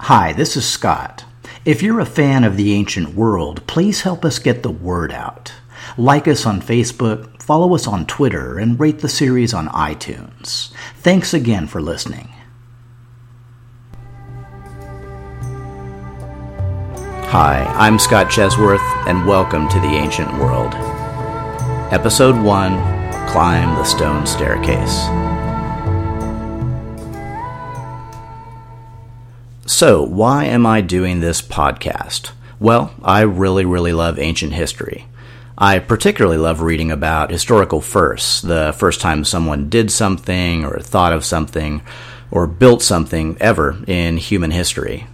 Hi, this is Scott. If you're a fan of the ancient world, please help us get the word out. Like us on Facebook, follow us on Twitter, and rate the series on iTunes. Thanks again for listening. Hi, I'm Scott Chesworth, and welcome to the Ancient World. Episode 1 Climb the Stone Staircase. So, why am I doing this podcast? Well, I really, really love ancient history. I particularly love reading about historical firsts, the first time someone did something, or thought of something, or built something ever in human history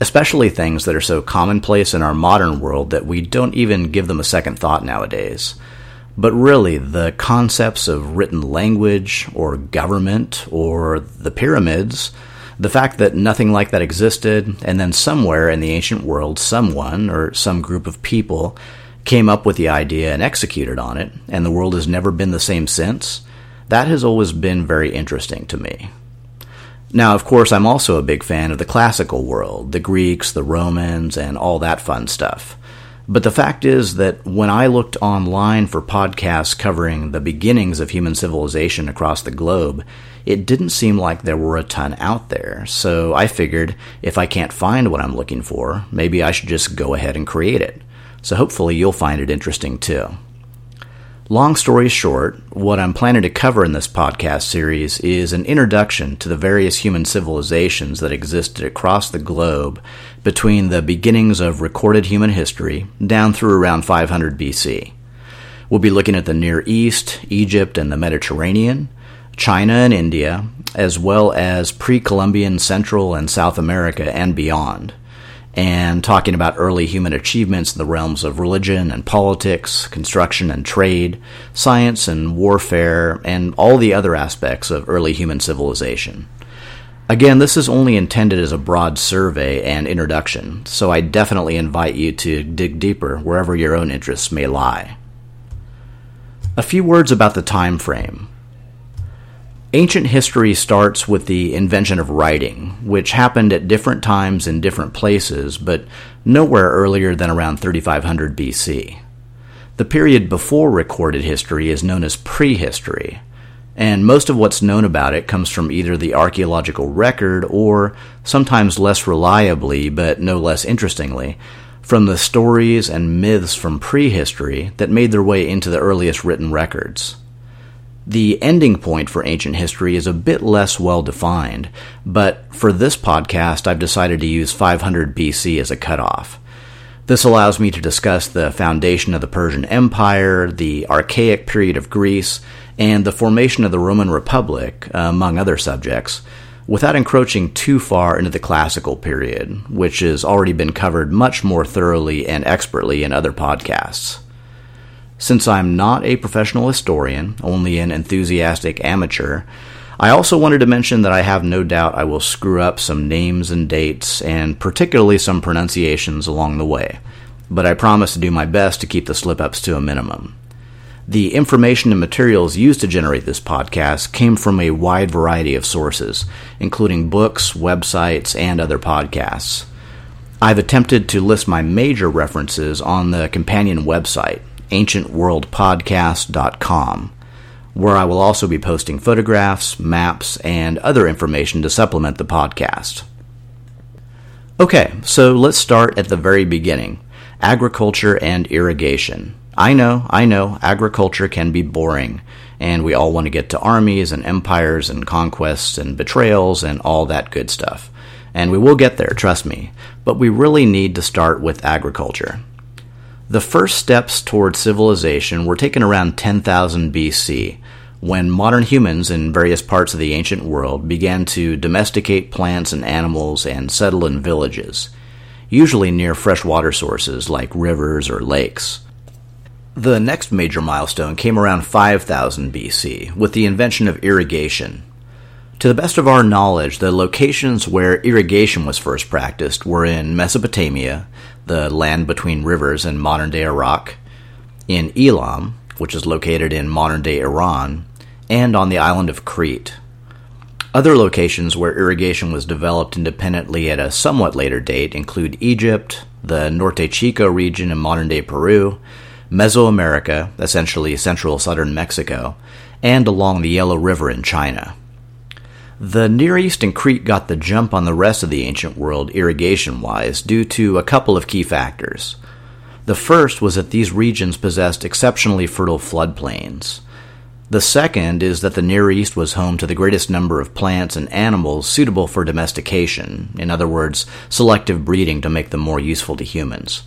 especially things that are so commonplace in our modern world that we don't even give them a second thought nowadays. But really, the concepts of written language, or government, or the pyramids, the fact that nothing like that existed, and then somewhere in the ancient world, someone or some group of people came up with the idea and executed on it, and the world has never been the same since, that has always been very interesting to me. Now, of course, I'm also a big fan of the classical world, the Greeks, the Romans, and all that fun stuff. But the fact is that when I looked online for podcasts covering the beginnings of human civilization across the globe, it didn't seem like there were a ton out there. So I figured if I can't find what I'm looking for, maybe I should just go ahead and create it. So hopefully you'll find it interesting too. Long story short, what I'm planning to cover in this podcast series is an introduction to the various human civilizations that existed across the globe between the beginnings of recorded human history down through around 500 BC. We'll be looking at the Near East, Egypt and the Mediterranean, China and India, as well as pre Columbian Central and South America and beyond and talking about early human achievements in the realms of religion and politics, construction and trade, science and warfare, and all the other aspects of early human civilization. Again, this is only intended as a broad survey and introduction, so I definitely invite you to dig deeper wherever your own interests may lie. A few words about the time frame. Ancient history starts with the invention of writing, which happened at different times in different places, but nowhere earlier than around 3500 BC. The period before recorded history is known as prehistory, and most of what's known about it comes from either the archaeological record or, sometimes less reliably but no less interestingly, from the stories and myths from prehistory that made their way into the earliest written records. The ending point for ancient history is a bit less well defined, but for this podcast, I've decided to use 500 BC as a cutoff. This allows me to discuss the foundation of the Persian Empire, the archaic period of Greece, and the formation of the Roman Republic, among other subjects, without encroaching too far into the classical period, which has already been covered much more thoroughly and expertly in other podcasts. Since I'm not a professional historian, only an enthusiastic amateur, I also wanted to mention that I have no doubt I will screw up some names and dates, and particularly some pronunciations along the way, but I promise to do my best to keep the slip ups to a minimum. The information and materials used to generate this podcast came from a wide variety of sources, including books, websites, and other podcasts. I've attempted to list my major references on the companion website, ancientworldpodcast.com. where I will also be posting photographs, maps, and other information to supplement the podcast. Okay, so let's start at the very beginning agriculture and irrigation. I know, I know, agriculture can be boring, and we all want to get to armies and empires and conquests and betrayals and all that good stuff. And we will get there, trust me, but we really need to start with agriculture. The first steps toward civilization were taken around 10,000 BC, when modern humans in various parts of the ancient world began to domesticate plants and animals and settle in villages, usually near fresh water sources like rivers or lakes. The next major milestone came around 5000 BC with the invention of irrigation. To the best of our knowledge, the locations where irrigation was first practiced were in Mesopotamia, the land between rivers in modern day Iraq, in Elam, which is located in modern day Iran, and on the island of Crete. Other locations where irrigation was developed independently at a somewhat later date include Egypt, the Norte Chico region in modern day Peru, Mesoamerica, essentially central southern Mexico, and along the Yellow River in China. The Near East and Crete got the jump on the rest of the ancient world irrigation wise due to a couple of key factors. The first was that these regions possessed exceptionally fertile floodplains. The second is that the Near East was home to the greatest number of plants and animals suitable for domestication, in other words, selective breeding to make them more useful to humans,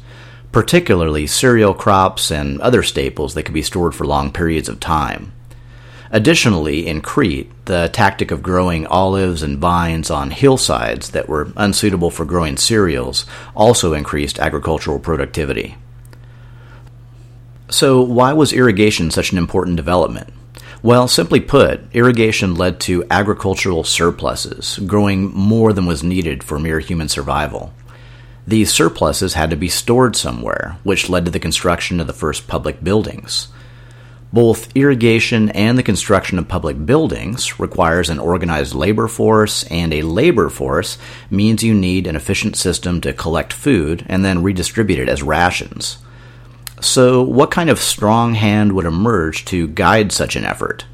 particularly cereal crops and other staples that could be stored for long periods of time. Additionally, in Crete, the tactic of growing olives and vines on hillsides that were unsuitable for growing cereals also increased agricultural productivity. So, why was irrigation such an important development? Well, simply put, irrigation led to agricultural surpluses, growing more than was needed for mere human survival. These surpluses had to be stored somewhere, which led to the construction of the first public buildings. Both irrigation and the construction of public buildings requires an organized labor force, and a labor force means you need an efficient system to collect food and then redistribute it as rations. So, what kind of strong hand would emerge to guide such an effort?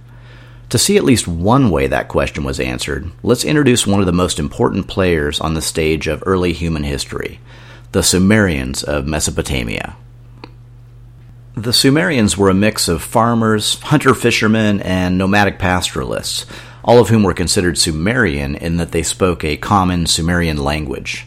To see at least one way that question was answered, let's introduce one of the most important players on the stage of early human history the Sumerians of Mesopotamia. The Sumerians were a mix of farmers, hunter fishermen, and nomadic pastoralists, all of whom were considered Sumerian in that they spoke a common Sumerian language.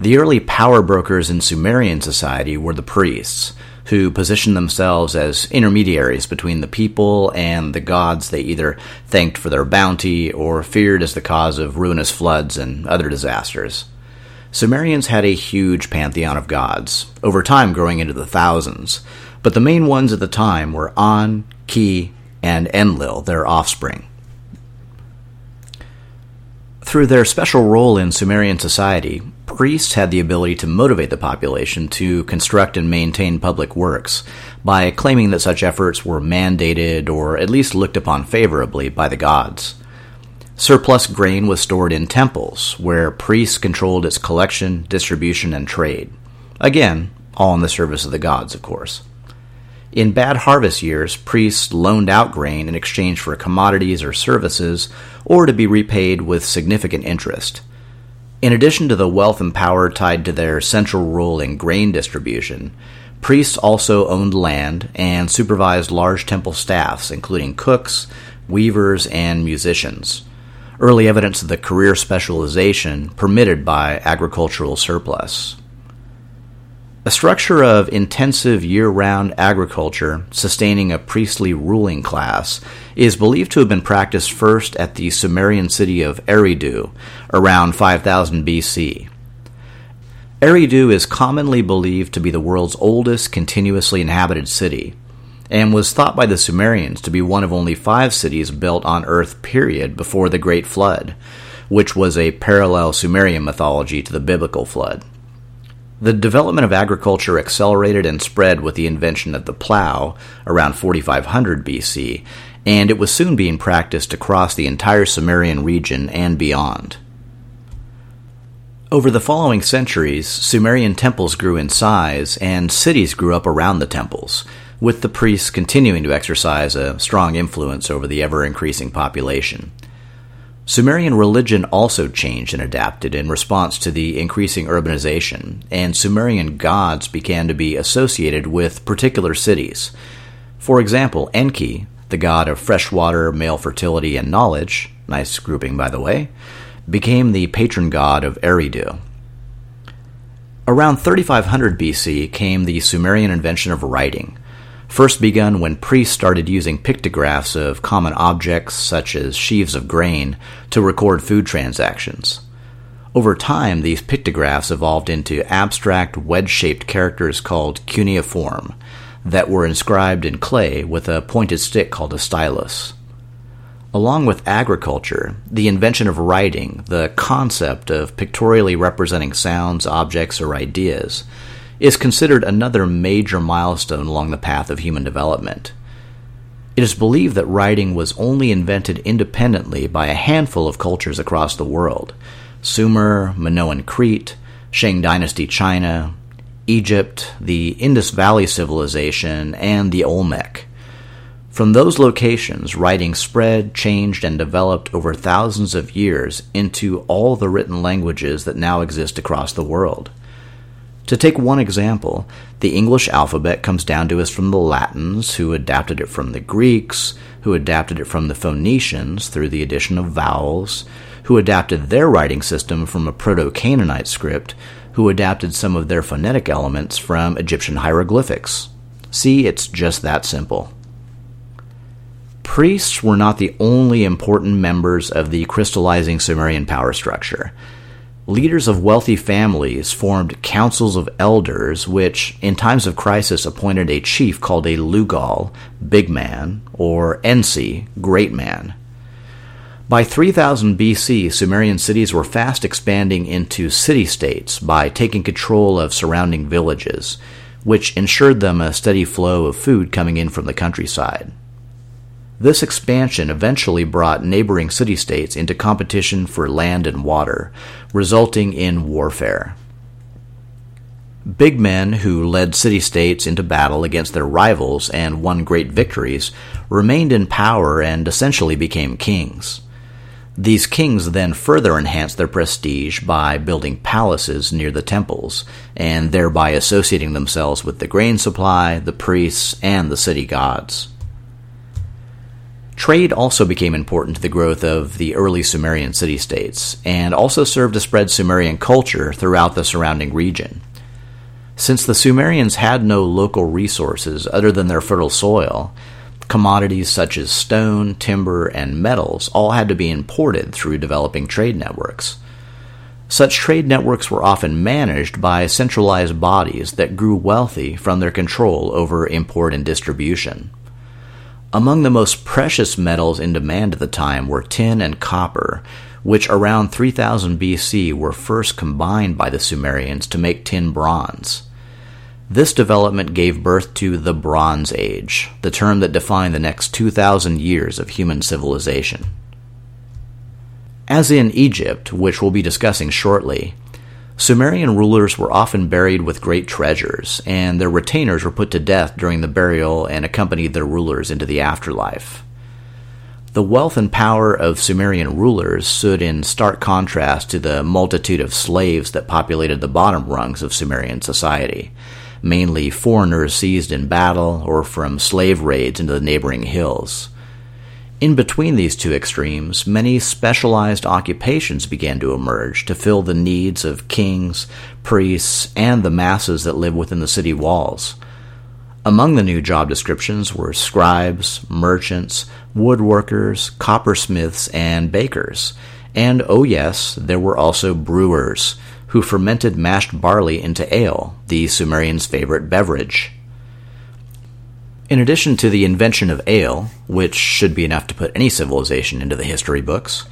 The early power brokers in Sumerian society were the priests, who positioned themselves as intermediaries between the people and the gods they either thanked for their bounty or feared as the cause of ruinous floods and other disasters. Sumerians had a huge pantheon of gods, over time growing into the thousands, but the main ones at the time were An, Ki, and Enlil, their offspring. Through their special role in Sumerian society, priests had the ability to motivate the population to construct and maintain public works by claiming that such efforts were mandated or at least looked upon favorably by the gods. Surplus grain was stored in temples, where priests controlled its collection, distribution, and trade. Again, all in the service of the gods, of course. In bad harvest years, priests loaned out grain in exchange for commodities or services, or to be repaid with significant interest. In addition to the wealth and power tied to their central role in grain distribution, priests also owned land and supervised large temple staffs, including cooks, weavers, and musicians. Early evidence of the career specialization permitted by agricultural surplus. A structure of intensive year round agriculture sustaining a priestly ruling class is believed to have been practiced first at the Sumerian city of Eridu around 5000 BC. Eridu is commonly believed to be the world's oldest continuously inhabited city and was thought by the Sumerians to be one of only five cities built on Earth, period, before the Great Flood, which was a parallel Sumerian mythology to the biblical flood. The development of agriculture accelerated and spread with the invention of the plow around 4500 BC, and it was soon being practiced across the entire Sumerian region and beyond. Over the following centuries, Sumerian temples grew in size, and cities grew up around the temples, with the priests continuing to exercise a strong influence over the ever increasing population. Sumerian religion also changed and adapted in response to the increasing urbanization, and Sumerian gods began to be associated with particular cities. For example, Enki, the god of freshwater, male fertility, and knowledge, nice grouping by the way, became the patron god of Eridu. Around 3500 BC came the Sumerian invention of writing, first begun when priests started using pictographs of common objects such as sheaves of grain to record food transactions. Over time, these pictographs evolved into abstract wedge shaped characters called cuneiform that were inscribed in clay with a pointed stick called a stylus. Along with agriculture, the invention of writing, the concept of pictorially representing sounds, objects, or ideas, is considered another major milestone along the path of human development. It is believed that writing was only invented independently by a handful of cultures across the world Sumer, Minoan Crete, Shang Dynasty China, Egypt, the Indus Valley Civilization, and the Olmec. From those locations, writing spread, changed, and developed over thousands of years into all the written languages that now exist across the world. To take one example, the English alphabet comes down to us from the Latins, who adapted it from the Greeks, who adapted it from the Phoenicians through the addition of vowels, who adapted their writing system from a Proto Canaanite script, who adapted some of their phonetic elements from Egyptian hieroglyphics. See, it's just that simple. Priests were not the only important members of the crystallizing Sumerian power structure leaders of wealthy families formed councils of elders, which, in times of crisis, appointed a chief called a Lugal, big man, or Ensi, great man. By 3000 BC, Sumerian cities were fast expanding into city states by taking control of surrounding villages, which ensured them a steady flow of food coming in from the countryside. This expansion eventually brought neighboring city states into competition for land and water, resulting in warfare. Big men who led city states into battle against their rivals and won great victories remained in power and essentially became kings. These kings then further enhanced their prestige by building palaces near the temples, and thereby associating themselves with the grain supply, the priests, and the city gods. Trade also became important to the growth of the early Sumerian city states, and also served to spread Sumerian culture throughout the surrounding region. Since the Sumerians had no local resources other than their fertile soil, commodities such as stone, timber, and metals all had to be imported through developing trade networks. Such trade networks were often managed by centralized bodies that grew wealthy from their control over import and distribution. Among the most precious metals in demand at the time were tin and copper, which around 3000 BC were first combined by the Sumerians to make tin bronze. This development gave birth to the Bronze Age, the term that defined the next 2,000 years of human civilization. As in Egypt, which we'll be discussing shortly, Sumerian rulers were often buried with great treasures, and their retainers were put to death during the burial and accompanied their rulers into the afterlife. The wealth and power of Sumerian rulers stood in stark contrast to the multitude of slaves that populated the bottom rungs of Sumerian society, mainly foreigners seized in battle or from slave raids into the neighboring hills. In between these two extremes, many specialized occupations began to emerge to fill the needs of kings, priests, and the masses that live within the city walls. Among the new job descriptions were scribes, merchants, woodworkers, coppersmiths, and bakers. And oh, yes, there were also brewers, who fermented mashed barley into ale, the Sumerians' favorite beverage. In addition to the invention of ale, which should be enough to put any civilization into the history books,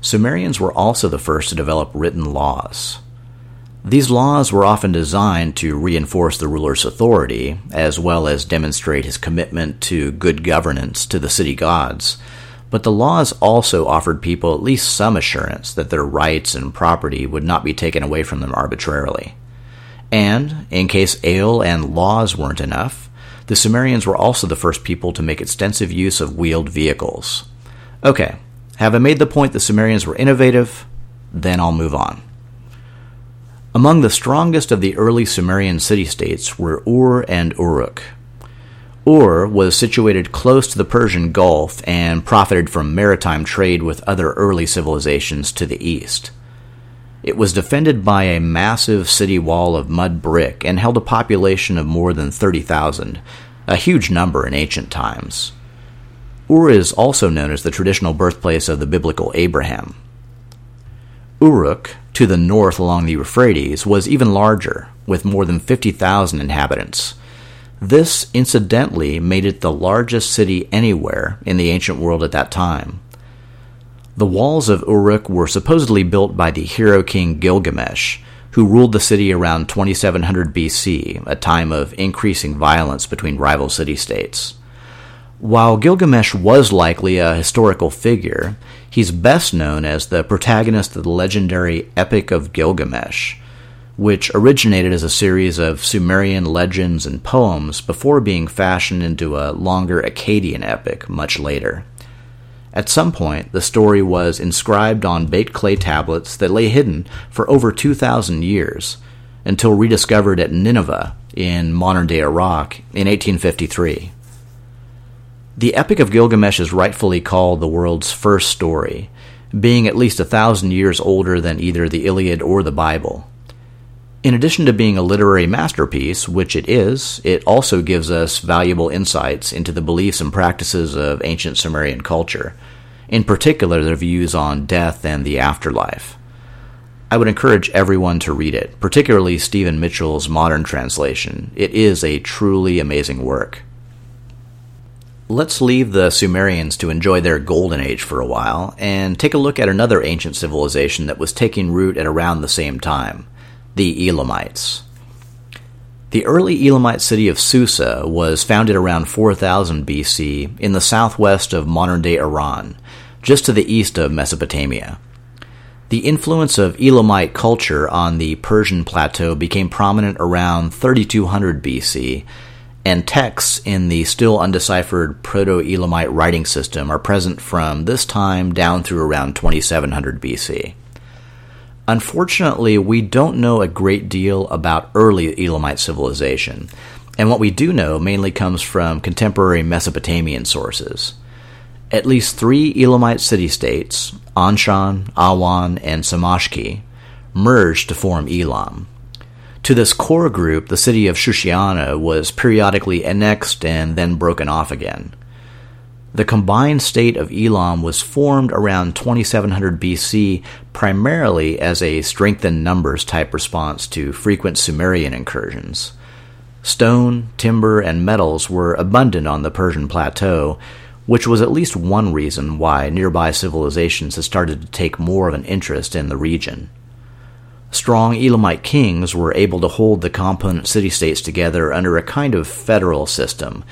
Sumerians were also the first to develop written laws. These laws were often designed to reinforce the ruler's authority, as well as demonstrate his commitment to good governance to the city gods. But the laws also offered people at least some assurance that their rights and property would not be taken away from them arbitrarily. And, in case ale and laws weren't enough, the Sumerians were also the first people to make extensive use of wheeled vehicles. Okay, have I made the point the Sumerians were innovative? Then I'll move on. Among the strongest of the early Sumerian city states were Ur and Uruk. Ur was situated close to the Persian Gulf and profited from maritime trade with other early civilizations to the east. It was defended by a massive city wall of mud brick and held a population of more than 30,000, a huge number in ancient times. Ur is also known as the traditional birthplace of the biblical Abraham. Uruk, to the north along the Euphrates, was even larger, with more than 50,000 inhabitants. This, incidentally, made it the largest city anywhere in the ancient world at that time. The walls of Uruk were supposedly built by the hero king Gilgamesh, who ruled the city around 2700 BC, a time of increasing violence between rival city states. While Gilgamesh was likely a historical figure, he's best known as the protagonist of the legendary Epic of Gilgamesh, which originated as a series of Sumerian legends and poems before being fashioned into a longer Akkadian epic much later. At some point, the story was inscribed on baked clay tablets that lay hidden for over 2,000 years, until rediscovered at Nineveh in modern day Iraq in 1853. The Epic of Gilgamesh is rightfully called the world's first story, being at least a thousand years older than either the Iliad or the Bible. In addition to being a literary masterpiece, which it is, it also gives us valuable insights into the beliefs and practices of ancient Sumerian culture, in particular their views on death and the afterlife. I would encourage everyone to read it, particularly Stephen Mitchell's modern translation. It is a truly amazing work. Let's leave the Sumerians to enjoy their golden age for a while and take a look at another ancient civilization that was taking root at around the same time the Elamites. The early Elamite city of Susa was founded around 4000 BC in the southwest of modern day Iran, just to the east of Mesopotamia. The influence of Elamite culture on the Persian plateau became prominent around 3200 BC, and texts in the still undeciphered Proto Elamite writing system are present from this time down through around 2700 BC. Unfortunately, we don't know a great deal about early Elamite civilization, and what we do know mainly comes from contemporary Mesopotamian sources. At least three Elamite city states, Anshan, Awan, and Samashki, merged to form Elam. To this core group, the city of Shushiana was periodically annexed and then broken off again. The combined state of Elam was formed around 2700 BC primarily as a strengthened numbers type response to frequent Sumerian incursions. Stone, timber, and metals were abundant on the Persian plateau, which was at least one reason why nearby civilizations had started to take more of an interest in the region. Strong Elamite kings were able to hold the component city states together under a kind of federal system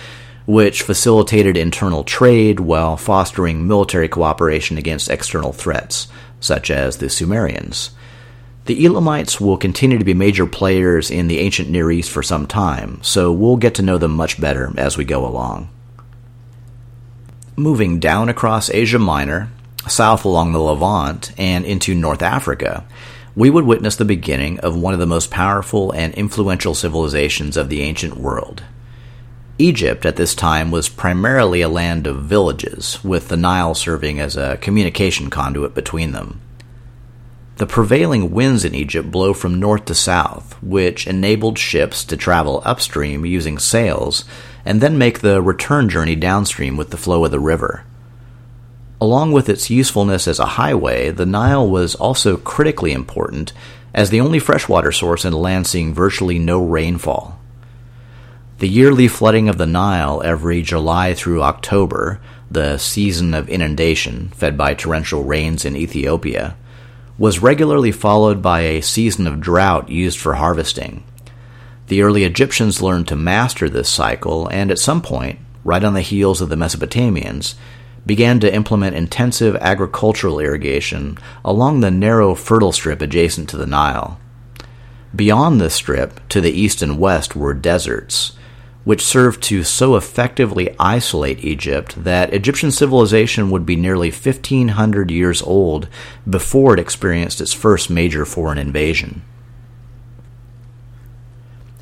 which facilitated internal trade while fostering military cooperation against external threats, such as the Sumerians. The Elamites will continue to be major players in the ancient Near East for some time, so we'll get to know them much better as we go along. Moving down across Asia Minor, south along the Levant, and into North Africa, we would witness the beginning of one of the most powerful and influential civilizations of the ancient world, Egypt at this time was primarily a land of villages, with the Nile serving as a communication conduit between them. The prevailing winds in Egypt blow from north to south, which enabled ships to travel upstream using sails and then make the return journey downstream with the flow of the river. Along with its usefulness as a highway, the Nile was also critically important as the only freshwater source in a land seeing virtually no rainfall. The yearly flooding of the Nile every July through October, the season of inundation fed by torrential rains in Ethiopia, was regularly followed by a season of drought used for harvesting. The early Egyptians learned to master this cycle and at some point, right on the heels of the Mesopotamians, began to implement intensive agricultural irrigation along the narrow fertile strip adjacent to the Nile. Beyond this strip, to the east and west, were deserts, which served to so effectively isolate Egypt that Egyptian civilization would be nearly 1500 years old before it experienced its first major foreign invasion.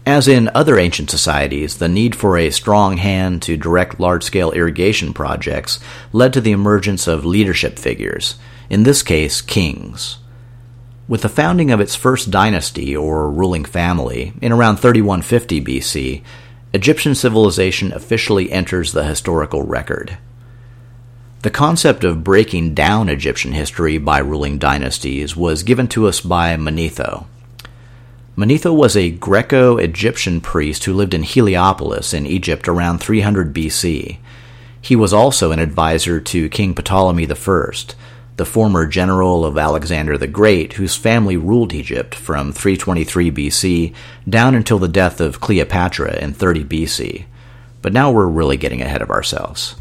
As in other ancient societies, the need for a strong hand to direct large scale irrigation projects led to the emergence of leadership figures, in this case, kings. With the founding of its first dynasty, or ruling family, in around 3150 BC, Egyptian civilization officially enters the historical record. The concept of breaking down Egyptian history by ruling dynasties was given to us by Manetho. Manetho was a Greco Egyptian priest who lived in Heliopolis in Egypt around 300 BC. He was also an advisor to King Ptolemy I, the former general of Alexander the Great, whose family ruled Egypt from 323 BC down until the death of Cleopatra in 30 BC. But now we're really getting ahead of ourselves.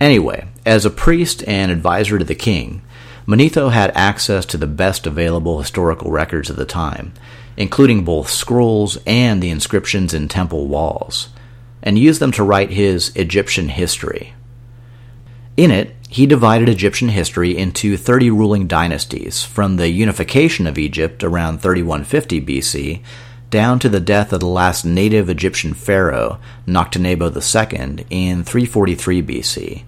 Anyway, as a priest and advisor to the king, Manetho had access to the best available historical records of the time, including both scrolls and the inscriptions in temple walls, and used them to write his Egyptian history. In it, he divided Egyptian history into 30 ruling dynasties, from the unification of Egypt around 3150 BC down to the death of the last native Egyptian pharaoh, Nectanebo II, in 343 BC.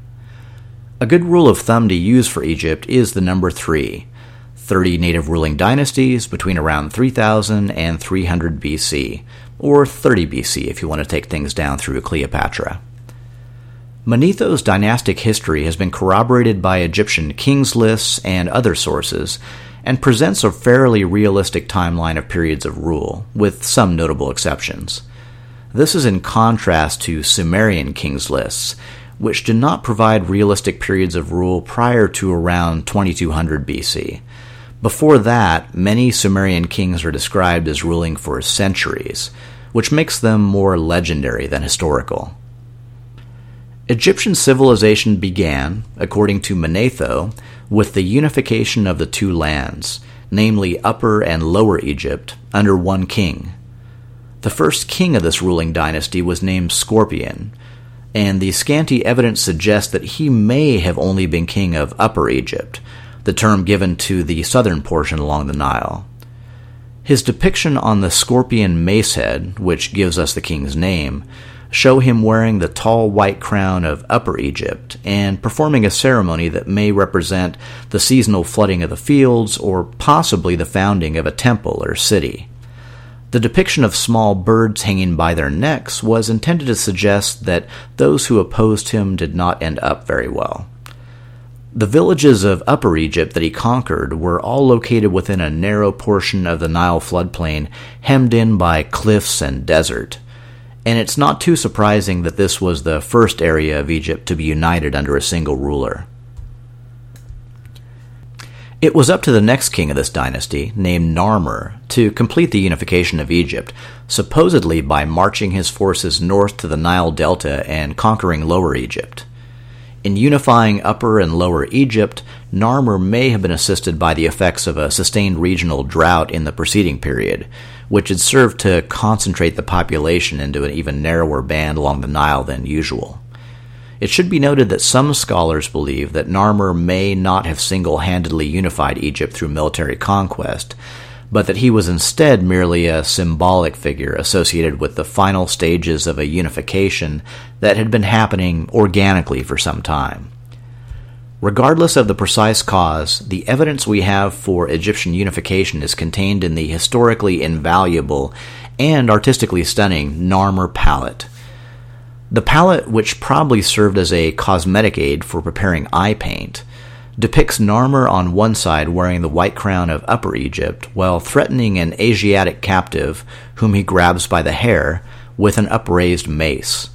A good rule of thumb to use for Egypt is the number 3, 30 native ruling dynasties between around 3000 and 300 BC, or 30 BC if you want to take things down through Cleopatra. Manetho's dynastic history has been corroborated by Egyptian kings lists and other sources, and presents a fairly realistic timeline of periods of rule, with some notable exceptions. This is in contrast to Sumerian kings lists, which do not provide realistic periods of rule prior to around 2200 BC. Before that, many Sumerian kings are described as ruling for centuries, which makes them more legendary than historical. Egyptian civilization began, according to Manetho, with the unification of the two lands, namely Upper and Lower Egypt, under one king. The first king of this ruling dynasty was named Scorpion, and the scanty evidence suggests that he may have only been king of Upper Egypt, the term given to the southern portion along the Nile. His depiction on the scorpion mace head, which gives us the king's name, show him wearing the tall white crown of Upper Egypt and performing a ceremony that may represent the seasonal flooding of the fields or possibly the founding of a temple or city. The depiction of small birds hanging by their necks was intended to suggest that those who opposed him did not end up very well. The villages of Upper Egypt that he conquered were all located within a narrow portion of the Nile floodplain, hemmed in by cliffs and desert. And it's not too surprising that this was the first area of Egypt to be united under a single ruler. It was up to the next king of this dynasty, named Narmer, to complete the unification of Egypt, supposedly by marching his forces north to the Nile Delta and conquering Lower Egypt. In unifying Upper and Lower Egypt, Narmer may have been assisted by the effects of a sustained regional drought in the preceding period, which had served to concentrate the population into an even narrower band along the Nile than usual. It should be noted that some scholars believe that Narmer may not have single handedly unified Egypt through military conquest, but that he was instead merely a symbolic figure associated with the final stages of a unification that had been happening organically for some time. Regardless of the precise cause, the evidence we have for Egyptian unification is contained in the historically invaluable and artistically stunning Narmer palette. The palette, which probably served as a cosmetic aid for preparing eye paint, depicts Narmer on one side wearing the white crown of Upper Egypt while threatening an Asiatic captive whom he grabs by the hair with an upraised mace.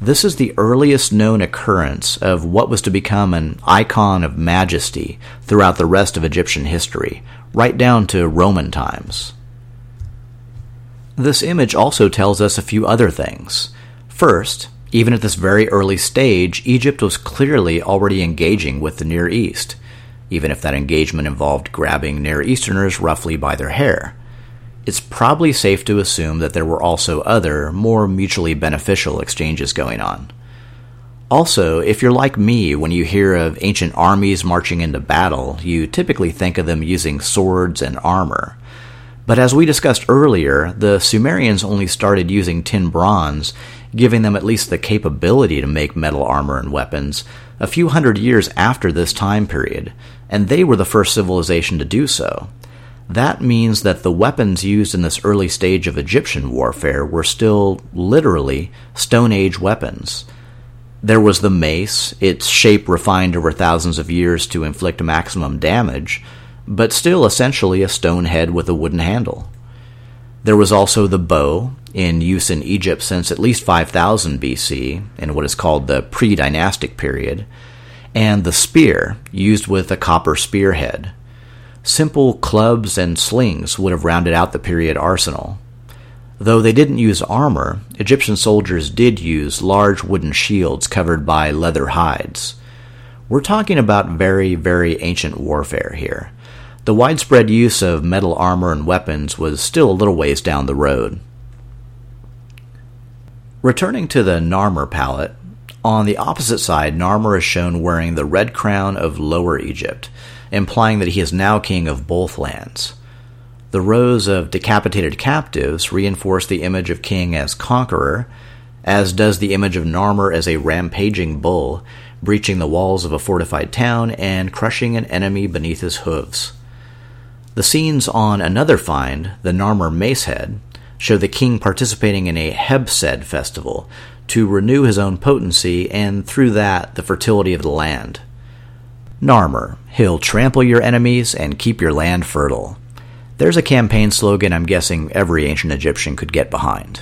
This is the earliest known occurrence of what was to become an icon of majesty throughout the rest of Egyptian history, right down to Roman times. This image also tells us a few other things. First, even at this very early stage, Egypt was clearly already engaging with the Near East, even if that engagement involved grabbing Near Easterners roughly by their hair. It's probably safe to assume that there were also other, more mutually beneficial exchanges going on. Also, if you're like me, when you hear of ancient armies marching into battle, you typically think of them using swords and armor. But as we discussed earlier, the Sumerians only started using tin bronze, giving them at least the capability to make metal armor and weapons, a few hundred years after this time period, and they were the first civilization to do so. That means that the weapons used in this early stage of Egyptian warfare were still literally Stone Age weapons. There was the mace, its shape refined over thousands of years to inflict maximum damage, but still essentially a stone head with a wooden handle. There was also the bow, in use in Egypt since at least 5000 BC, in what is called the pre dynastic period, and the spear, used with a copper spearhead. Simple clubs and slings would have rounded out the period arsenal. Though they didn't use armor, Egyptian soldiers did use large wooden shields covered by leather hides. We're talking about very, very ancient warfare here. The widespread use of metal armor and weapons was still a little ways down the road. Returning to the Narmer palette, on the opposite side, Narmer is shown wearing the red crown of Lower Egypt, implying that he is now king of both lands. The rows of decapitated captives reinforce the image of king as conqueror, as does the image of Narmer as a rampaging bull, breaching the walls of a fortified town and crushing an enemy beneath his hooves. The scenes on another find, the Narmer Macehead, show the king participating in a Hebsed festival to renew his own potency and through that the fertility of the land. Narmer, he'll trample your enemies and keep your land fertile. There's a campaign slogan I'm guessing every ancient Egyptian could get behind.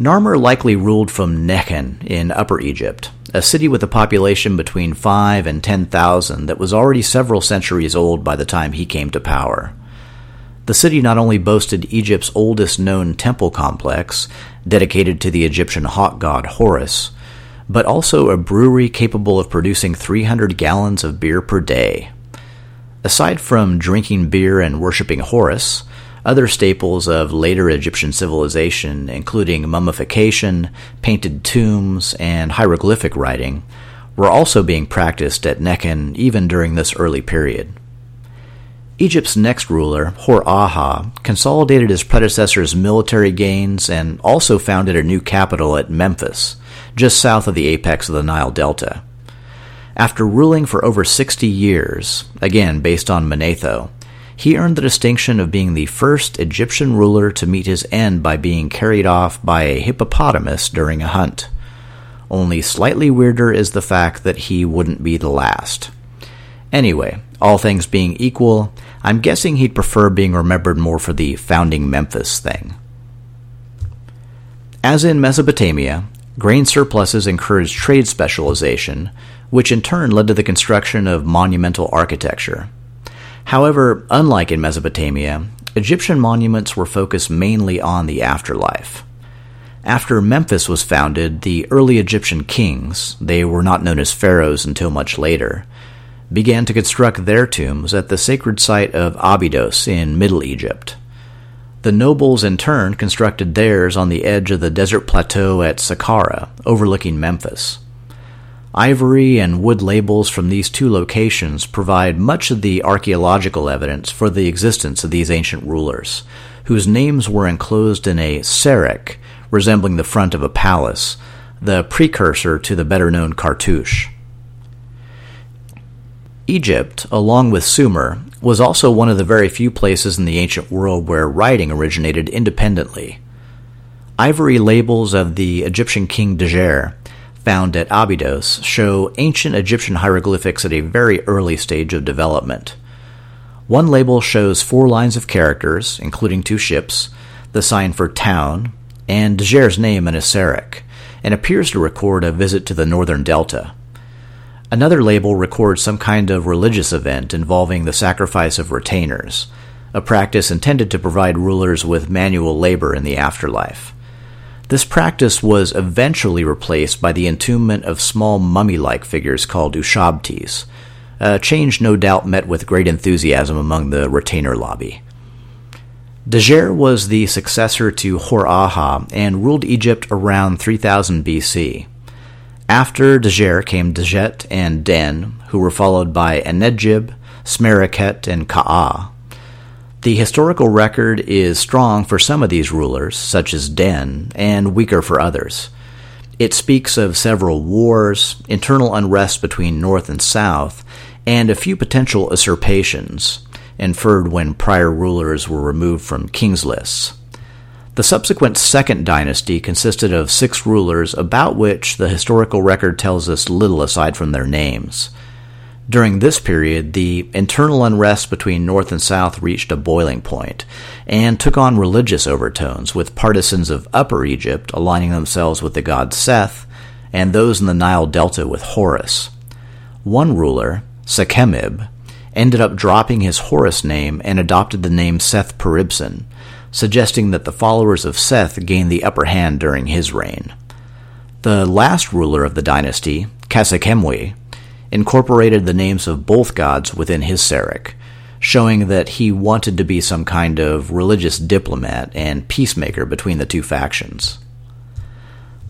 Narmer likely ruled from Nekhen in Upper Egypt, a city with a population between 5 and 10,000 that was already several centuries old by the time he came to power. The city not only boasted Egypt's oldest known temple complex, dedicated to the Egyptian hawk god Horus, but also a brewery capable of producing 300 gallons of beer per day. Aside from drinking beer and worshipping Horus, other staples of later Egyptian civilization, including mummification, painted tombs, and hieroglyphic writing, were also being practiced at Nekhen even during this early period. Egypt's next ruler, Hor-Aha, consolidated his predecessor's military gains and also founded a new capital at Memphis, just south of the apex of the Nile Delta. After ruling for over 60 years, again based on Manetho, he earned the distinction of being the first Egyptian ruler to meet his end by being carried off by a hippopotamus during a hunt. Only slightly weirder is the fact that he wouldn't be the last. Anyway, all things being equal, I'm guessing he'd prefer being remembered more for the founding Memphis thing. As in Mesopotamia, grain surpluses encouraged trade specialization, which in turn led to the construction of monumental architecture. However, unlike in Mesopotamia, Egyptian monuments were focused mainly on the afterlife. After Memphis was founded, the early Egyptian kings, they were not known as pharaohs until much later, began to construct their tombs at the sacred site of Abydos in Middle Egypt. The nobles in turn constructed theirs on the edge of the desert plateau at Saqqara, overlooking Memphis. Ivory and wood labels from these two locations provide much of the archaeological evidence for the existence of these ancient rulers, whose names were enclosed in a serekh, resembling the front of a palace, the precursor to the better known cartouche. Egypt, along with Sumer, was also one of the very few places in the ancient world where writing originated independently. Ivory labels of the Egyptian king Djer found at Abydos show ancient Egyptian hieroglyphics at a very early stage of development. One label shows four lines of characters, including two ships, the sign for town, and Djer's name in a serekh, and appears to record a visit to the northern delta. Another label records some kind of religious event involving the sacrifice of retainers, a practice intended to provide rulers with manual labor in the afterlife. This practice was eventually replaced by the entombment of small mummy like figures called ushabtis, a change no doubt met with great enthusiasm among the retainer lobby. Djer was the successor to Hor-Aha and ruled Egypt around 3000 BC. After Djer came Djet and Den, who were followed by Enedjib, Smereket, and Ka'ah. The historical record is strong for some of these rulers, such as Den, and weaker for others. It speaks of several wars, internal unrest between North and South, and a few potential usurpations, inferred when prior rulers were removed from kings' lists. The subsequent Second Dynasty consisted of six rulers about which the historical record tells us little aside from their names. During this period, the internal unrest between North and South reached a boiling point and took on religious overtones, with partisans of Upper Egypt aligning themselves with the god Seth and those in the Nile Delta with Horus. One ruler, Sekhemib, ended up dropping his Horus name and adopted the name Seth Peribsen, suggesting that the followers of Seth gained the upper hand during his reign. The last ruler of the dynasty, Khasekhemwy, incorporated the names of both gods within his serekh, showing that he wanted to be some kind of religious diplomat and peacemaker between the two factions.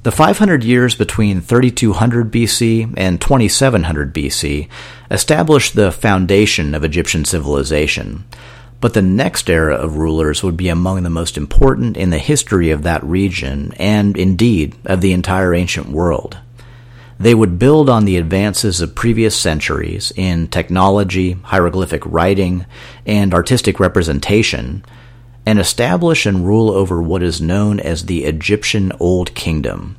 The 500 years between 3200 BC and 2700 BC established the foundation of Egyptian civilization, but the next era of rulers would be among the most important in the history of that region and, indeed, of the entire ancient world. They would build on the advances of previous centuries in technology, hieroglyphic writing, and artistic representation and establish and rule over what is known as the Egyptian Old Kingdom.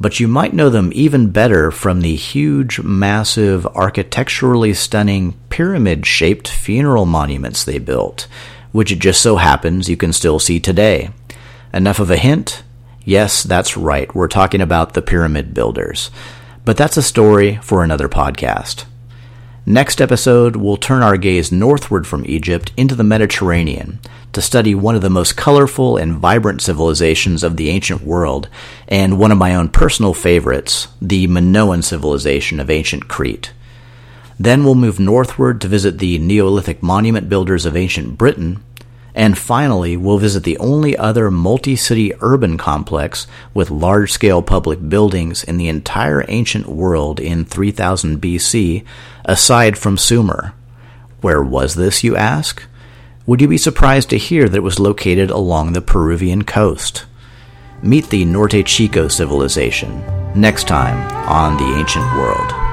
But you might know them even better from the huge, massive, architecturally stunning pyramid shaped funeral monuments they built, which it just so happens you can still see today. Enough of a hint? Yes, that's right, we're talking about the pyramid builders. But that's a story for another podcast. Next episode, we'll turn our gaze northward from Egypt into the Mediterranean to study one of the most colorful and vibrant civilizations of the ancient world, and one of my own personal favorites, the Minoan civilization of ancient Crete. Then we'll move northward to visit the Neolithic monument builders of ancient Britain, and finally, we'll visit the only other multi city urban complex with large scale public buildings in the entire ancient world in 3000 BC, aside from Sumer. Where was this, you ask? Would you be surprised to hear that it was located along the Peruvian coast? Meet the Norte Chico civilization next time on The Ancient World.